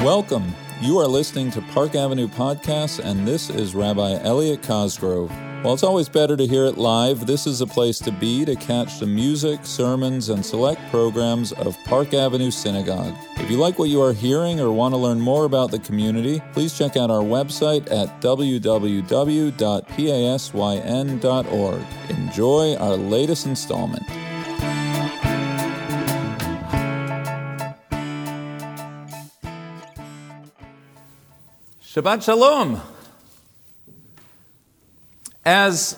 Welcome. You are listening to Park Avenue Podcasts, and this is Rabbi Elliot Cosgrove. While it's always better to hear it live, this is a place to be to catch the music, sermons, and select programs of Park Avenue Synagogue. If you like what you are hearing or want to learn more about the community, please check out our website at www.pasyn.org. Enjoy our latest installment. Shabbat Shalom. As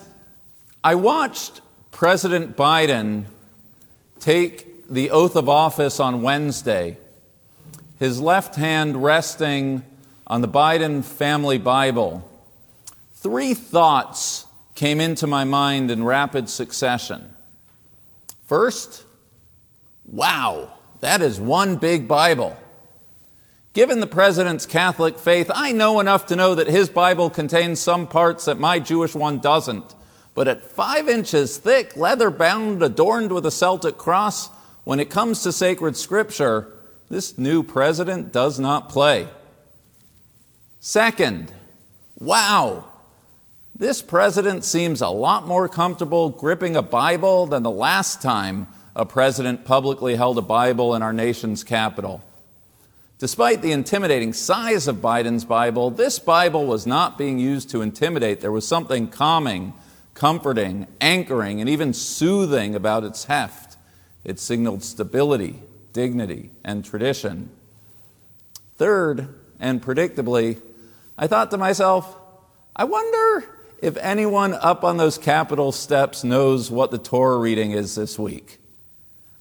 I watched President Biden take the oath of office on Wednesday, his left hand resting on the Biden family Bible, three thoughts came into my mind in rapid succession. First, wow, that is one big Bible. Given the president's Catholic faith, I know enough to know that his Bible contains some parts that my Jewish one doesn't. But at five inches thick, leather bound, adorned with a Celtic cross, when it comes to sacred scripture, this new president does not play. Second, wow, this president seems a lot more comfortable gripping a Bible than the last time a president publicly held a Bible in our nation's capital. Despite the intimidating size of Biden's Bible, this Bible was not being used to intimidate. There was something calming, comforting, anchoring, and even soothing about its heft. It signaled stability, dignity, and tradition. Third, and predictably, I thought to myself, I wonder if anyone up on those Capitol steps knows what the Torah reading is this week.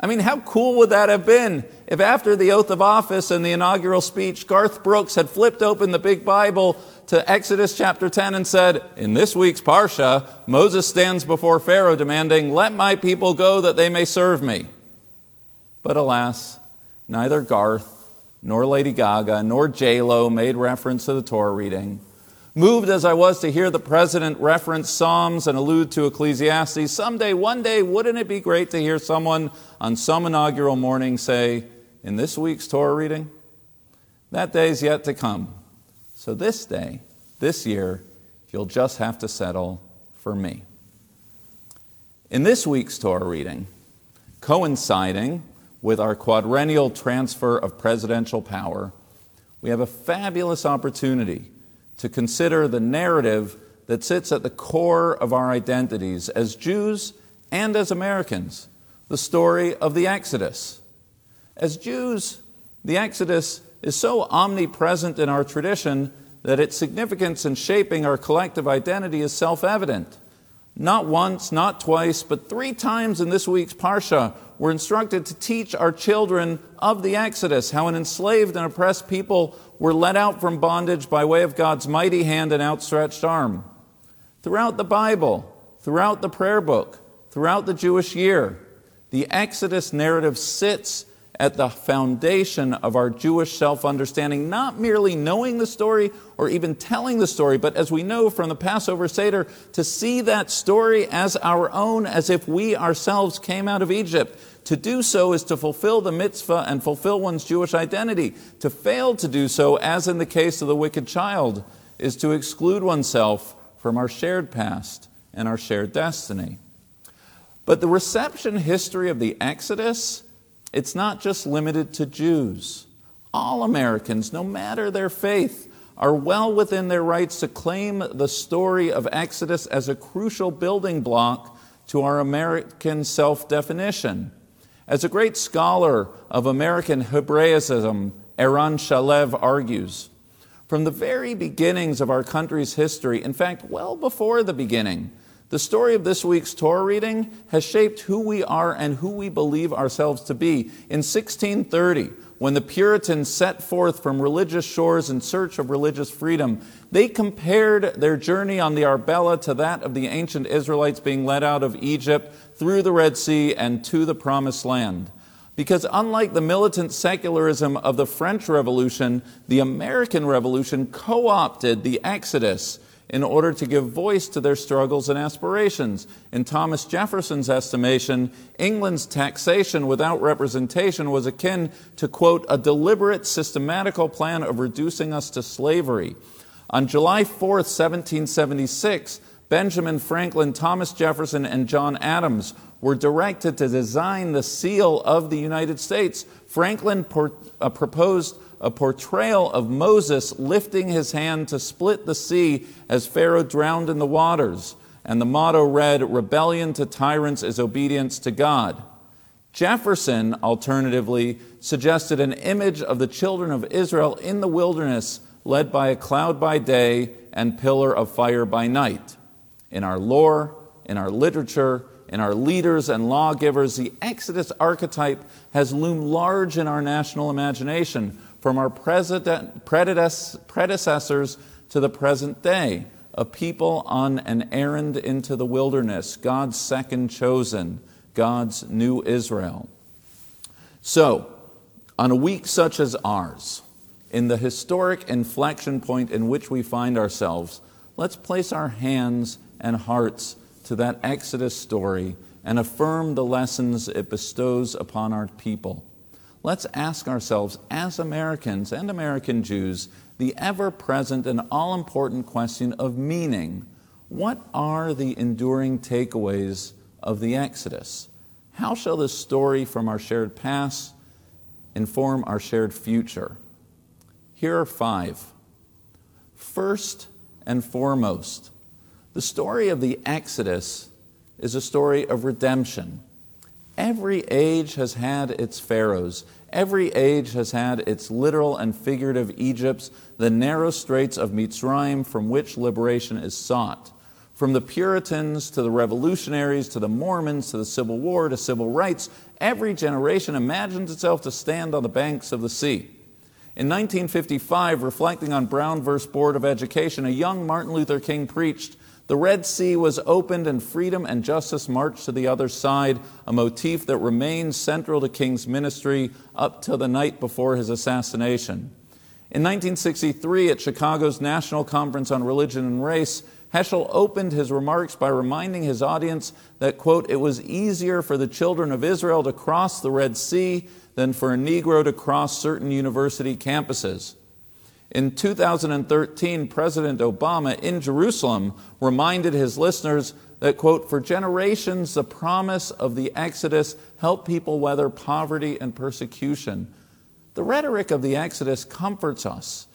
I mean, how cool would that have been if after the oath of office and the inaugural speech, Garth Brooks had flipped open the big Bible to Exodus chapter 10 and said, In this week's Parsha, Moses stands before Pharaoh demanding, Let my people go that they may serve me. But alas, neither Garth, nor Lady Gaga, nor J-Lo made reference to the Torah reading. Moved as I was to hear the president reference Psalms and allude to Ecclesiastes, someday, one day, wouldn't it be great to hear someone on some inaugural morning say, in this week's Torah reading? That day is yet to come. So this day, this year, you'll just have to settle for me. In this week's Torah reading, coinciding with our quadrennial transfer of presidential power, we have a fabulous opportunity to consider the narrative that sits at the core of our identities as Jews and as Americans the story of the Exodus. As Jews, the Exodus is so omnipresent in our tradition that its significance in shaping our collective identity is self evident. Not once, not twice, but three times in this week's Parsha, we're instructed to teach our children of the Exodus, how an enslaved and oppressed people were let out from bondage by way of God's mighty hand and outstretched arm. Throughout the Bible, throughout the prayer book, throughout the Jewish year, the Exodus narrative sits at the foundation of our Jewish self understanding, not merely knowing the story or even telling the story, but as we know from the Passover Seder, to see that story as our own, as if we ourselves came out of Egypt. To do so is to fulfill the mitzvah and fulfill one's Jewish identity. To fail to do so, as in the case of the wicked child, is to exclude oneself from our shared past and our shared destiny. But the reception history of the Exodus it's not just limited to Jews. All Americans, no matter their faith, are well within their rights to claim the story of Exodus as a crucial building block to our American self definition. As a great scholar of American Hebraism, Eran Shalev argues, from the very beginnings of our country's history, in fact, well before the beginning, the story of this week's Torah reading has shaped who we are and who we believe ourselves to be. In 1630, when the Puritans set forth from religious shores in search of religious freedom, they compared their journey on the Arbella to that of the ancient Israelites being led out of Egypt through the Red Sea and to the Promised Land. Because unlike the militant secularism of the French Revolution, the American Revolution co opted the Exodus in order to give voice to their struggles and aspirations. In Thomas Jefferson's estimation, England's taxation without representation was akin to, quote, a deliberate, systematical plan of reducing us to slavery. On July 4, 1776, Benjamin Franklin, Thomas Jefferson, and John Adams were directed to design the seal of the United States. Franklin uh, proposed a portrayal of Moses lifting his hand to split the sea as Pharaoh drowned in the waters. And the motto read, Rebellion to tyrants is obedience to God. Jefferson, alternatively, suggested an image of the children of Israel in the wilderness, led by a cloud by day and pillar of fire by night. In our lore, in our literature, in our leaders and lawgivers, the Exodus archetype has loomed large in our national imagination from our predecessors to the present day. A people on an errand into the wilderness, God's second chosen, God's new Israel. So, on a week such as ours, in the historic inflection point in which we find ourselves, let's place our hands and hearts to that Exodus story and affirm the lessons it bestows upon our people. Let's ask ourselves, as Americans and American Jews, the ever present and all important question of meaning. What are the enduring takeaways of the Exodus? How shall this story from our shared past inform our shared future? Here are five. First and foremost, the story of the Exodus is a story of redemption. Every age has had its pharaohs. Every age has had its literal and figurative Egypts, the narrow straits of Mitzrayim from which liberation is sought. From the Puritans to the revolutionaries to the Mormons to the Civil War to civil rights, every generation imagines itself to stand on the banks of the sea. In 1955, reflecting on Brown v. Board of Education, a young Martin Luther King preached the Red Sea was opened and freedom and justice marched to the other side, a motif that remained central to King's ministry up till the night before his assassination. In 1963, at Chicago's National Conference on Religion and Race, Heschel opened his remarks by reminding his audience that, quote, it was easier for the children of Israel to cross the Red Sea than for a Negro to cross certain university campuses. In 2013, President Obama in Jerusalem reminded his listeners that, quote, for generations, the promise of the Exodus helped people weather poverty and persecution. The rhetoric of the Exodus comforts us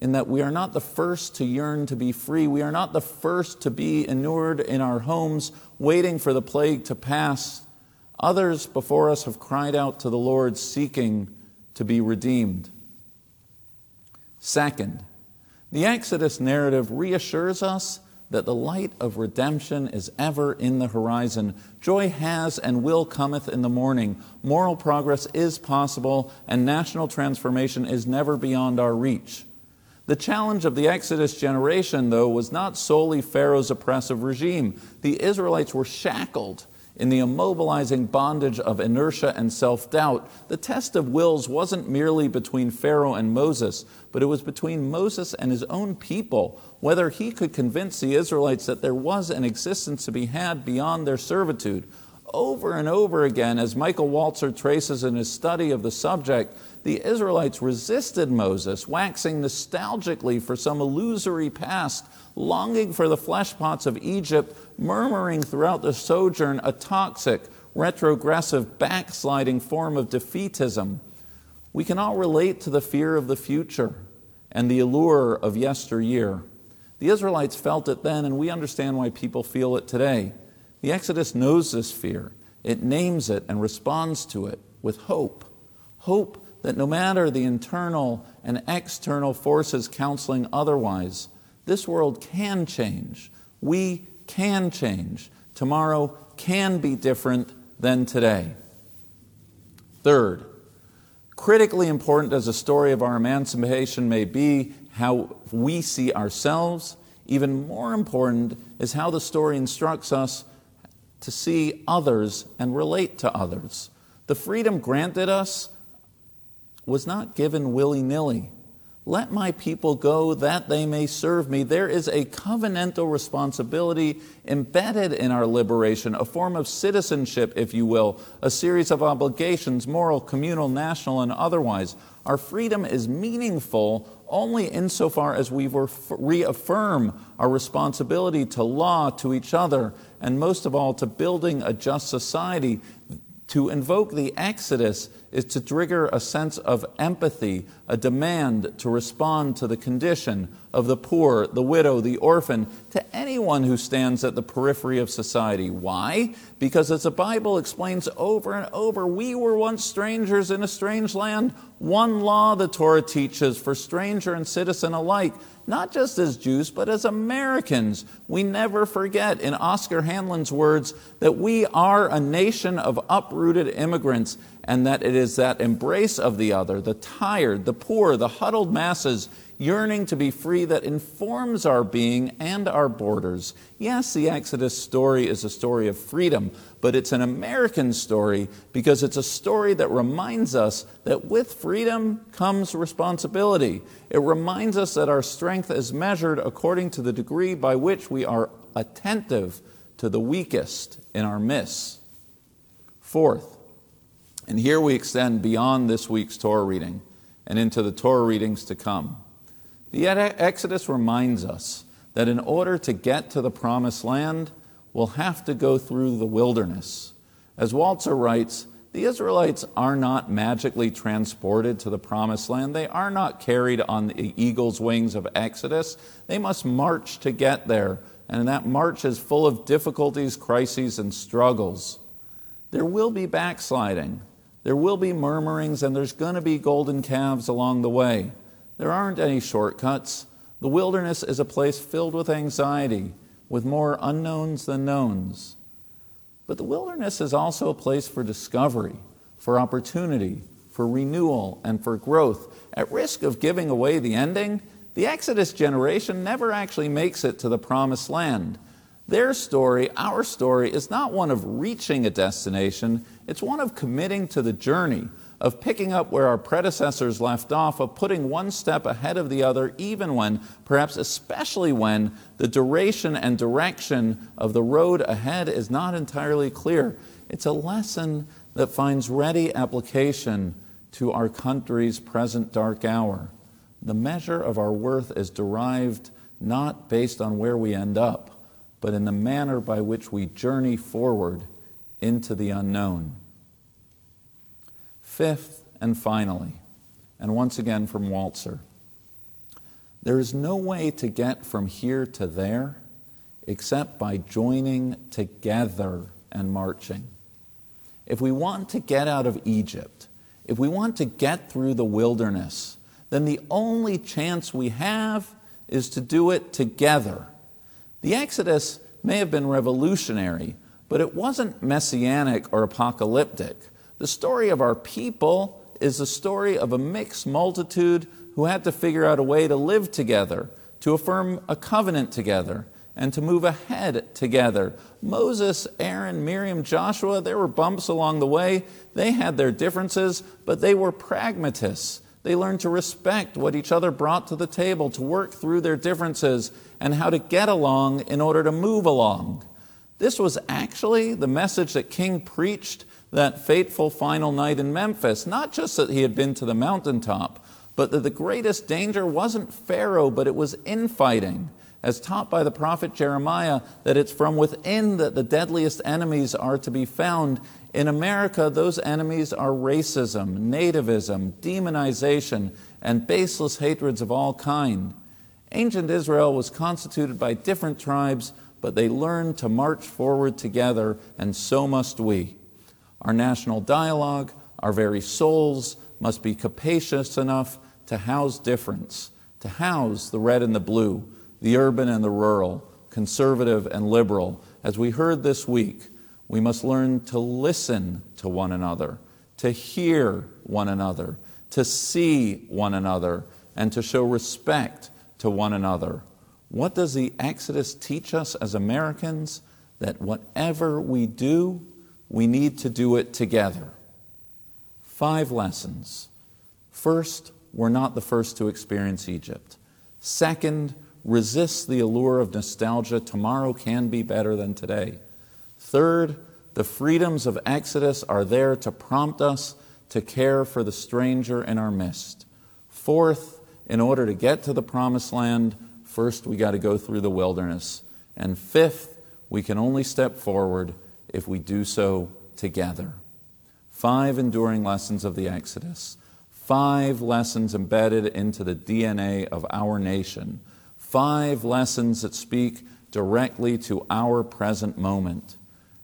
in that we are not the first to yearn to be free. We are not the first to be inured in our homes, waiting for the plague to pass. Others before us have cried out to the Lord, seeking to be redeemed. Second, the Exodus narrative reassures us that the light of redemption is ever in the horizon. Joy has and will cometh in the morning. Moral progress is possible, and national transformation is never beyond our reach. The challenge of the Exodus generation, though, was not solely Pharaoh's oppressive regime. The Israelites were shackled in the immobilizing bondage of inertia and self doubt, the test of wills wasn't merely between Pharaoh and Moses, but it was between Moses and his own people, whether he could convince the Israelites that there was an existence to be had beyond their servitude. Over and over again, as Michael Walzer traces in his study of the subject, the Israelites resisted Moses, waxing nostalgically for some illusory past, longing for the fleshpots of Egypt, murmuring throughout the sojourn a toxic, retrogressive, backsliding form of defeatism. We can all relate to the fear of the future and the allure of yesteryear. The Israelites felt it then, and we understand why people feel it today. The Exodus knows this fear. It names it and responds to it with hope. Hope that no matter the internal and external forces counseling otherwise, this world can change. We can change. Tomorrow can be different than today. Third, critically important as the story of our emancipation may be how we see ourselves, even more important is how the story instructs us to see others and relate to others. The freedom granted us was not given willy nilly. Let my people go that they may serve me. There is a covenantal responsibility embedded in our liberation, a form of citizenship, if you will, a series of obligations, moral, communal, national, and otherwise. Our freedom is meaningful only insofar as we reaffirm our responsibility to law, to each other, and most of all to building a just society to invoke the Exodus is to trigger a sense of empathy, a demand to respond to the condition of the poor, the widow, the orphan, to anyone who stands at the periphery of society. Why? Because as the Bible explains over and over, we were once strangers in a strange land. One law the Torah teaches for stranger and citizen alike not just as Jews, but as Americans. We never forget, in Oscar Handlin's words, that we are a nation of uprooted immigrants and that it is that embrace of the other, the tired, the poor, the huddled masses yearning to be free that informs our being and our borders. Yes, the Exodus story is a story of freedom, but it's an American story because it's a story that reminds us that with freedom comes responsibility. It reminds us that our strength is measured according to the degree by which we are attentive to the weakest in our midst. Fourth, and here we extend beyond this week's Torah reading and into the Torah readings to come. The Exodus reminds us that in order to get to the promised land, we'll have to go through the wilderness. As Walzer writes, the Israelites are not magically transported to the promised land. They are not carried on the eagle's wings of Exodus. They must march to get there, and that march is full of difficulties, crises, and struggles. There will be backsliding, there will be murmurings, and there's going to be golden calves along the way. There aren't any shortcuts. The wilderness is a place filled with anxiety, with more unknowns than knowns. But the wilderness is also a place for discovery, for opportunity, for renewal, and for growth. At risk of giving away the ending, the Exodus generation never actually makes it to the promised land. Their story, our story, is not one of reaching a destination, it's one of committing to the journey, of picking up where our predecessors left off, of putting one step ahead of the other, even when, perhaps especially when, the duration and direction of the road ahead is not entirely clear. It's a lesson that finds ready application to our country's present dark hour. The measure of our worth is derived not based on where we end up, but in the manner by which we journey forward into the unknown. Fifth and finally, and once again from Walzer, there is no way to get from here to there except by joining together and marching. If we want to get out of Egypt, if we want to get through the wilderness, then the only chance we have is to do it together. The Exodus may have been revolutionary, but it wasn't messianic or apocalyptic. The story of our people is the story of a mixed multitude who had to figure out a way to live together, to affirm a covenant together, and to move ahead together. Moses, Aaron, Miriam, Joshua, there were bumps along the way. They had their differences, but they were pragmatists. They learned to respect what each other brought to the table, to work through their differences, and how to get along in order to move along. This was actually the message that King preached that fateful final night in Memphis. Not just that he had been to the mountaintop, but that the greatest danger wasn't Pharaoh, but it was infighting. As taught by the prophet Jeremiah, that it's from within that the deadliest enemies are to be found. In America, those enemies are racism, nativism, demonization, and baseless hatreds of all kind. Ancient Israel was constituted by different tribes, but they learned to march forward together, and so must we. Our national dialogue, our very souls, must be capacious enough to house difference, to house the red and the blue, the urban and the rural, conservative and liberal. As we heard this week, we must learn to listen to one another, to hear one another, to see one another, and to show respect to one another. What does the Exodus teach us as Americans? That whatever we do, we need to do it together. Five lessons. First, we're not the first to experience Egypt. Second, resist the allure of nostalgia. Tomorrow can be better than today. Third, the freedoms of Exodus are there to prompt us to care for the stranger in our midst. Fourth, in order to get to the promised land, first we got to go through the wilderness. And fifth, we can only step forward if we do so together. Five enduring lessons of the Exodus, five lessons embedded into the DNA of our nation, five lessons that speak directly to our present moment.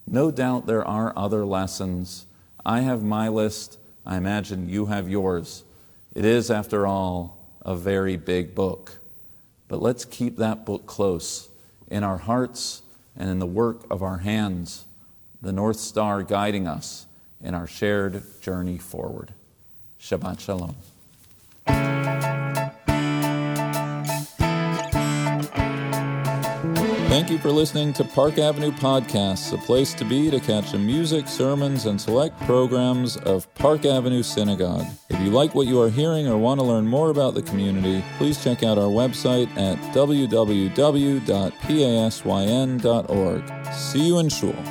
No doubt there are other lessons. I have my list. I imagine you have yours. It is, after all, a very big book. But let's keep that book close in our hearts and in the work of our hands, the North Star guiding us in our shared journey forward. Shabbat Shalom. Thank you for listening to Park Avenue Podcasts, a place to be to catch the music, sermons, and select programs of Park Avenue Synagogue. If you like what you are hearing or want to learn more about the community, please check out our website at www.pasyn.org. See you in Shul.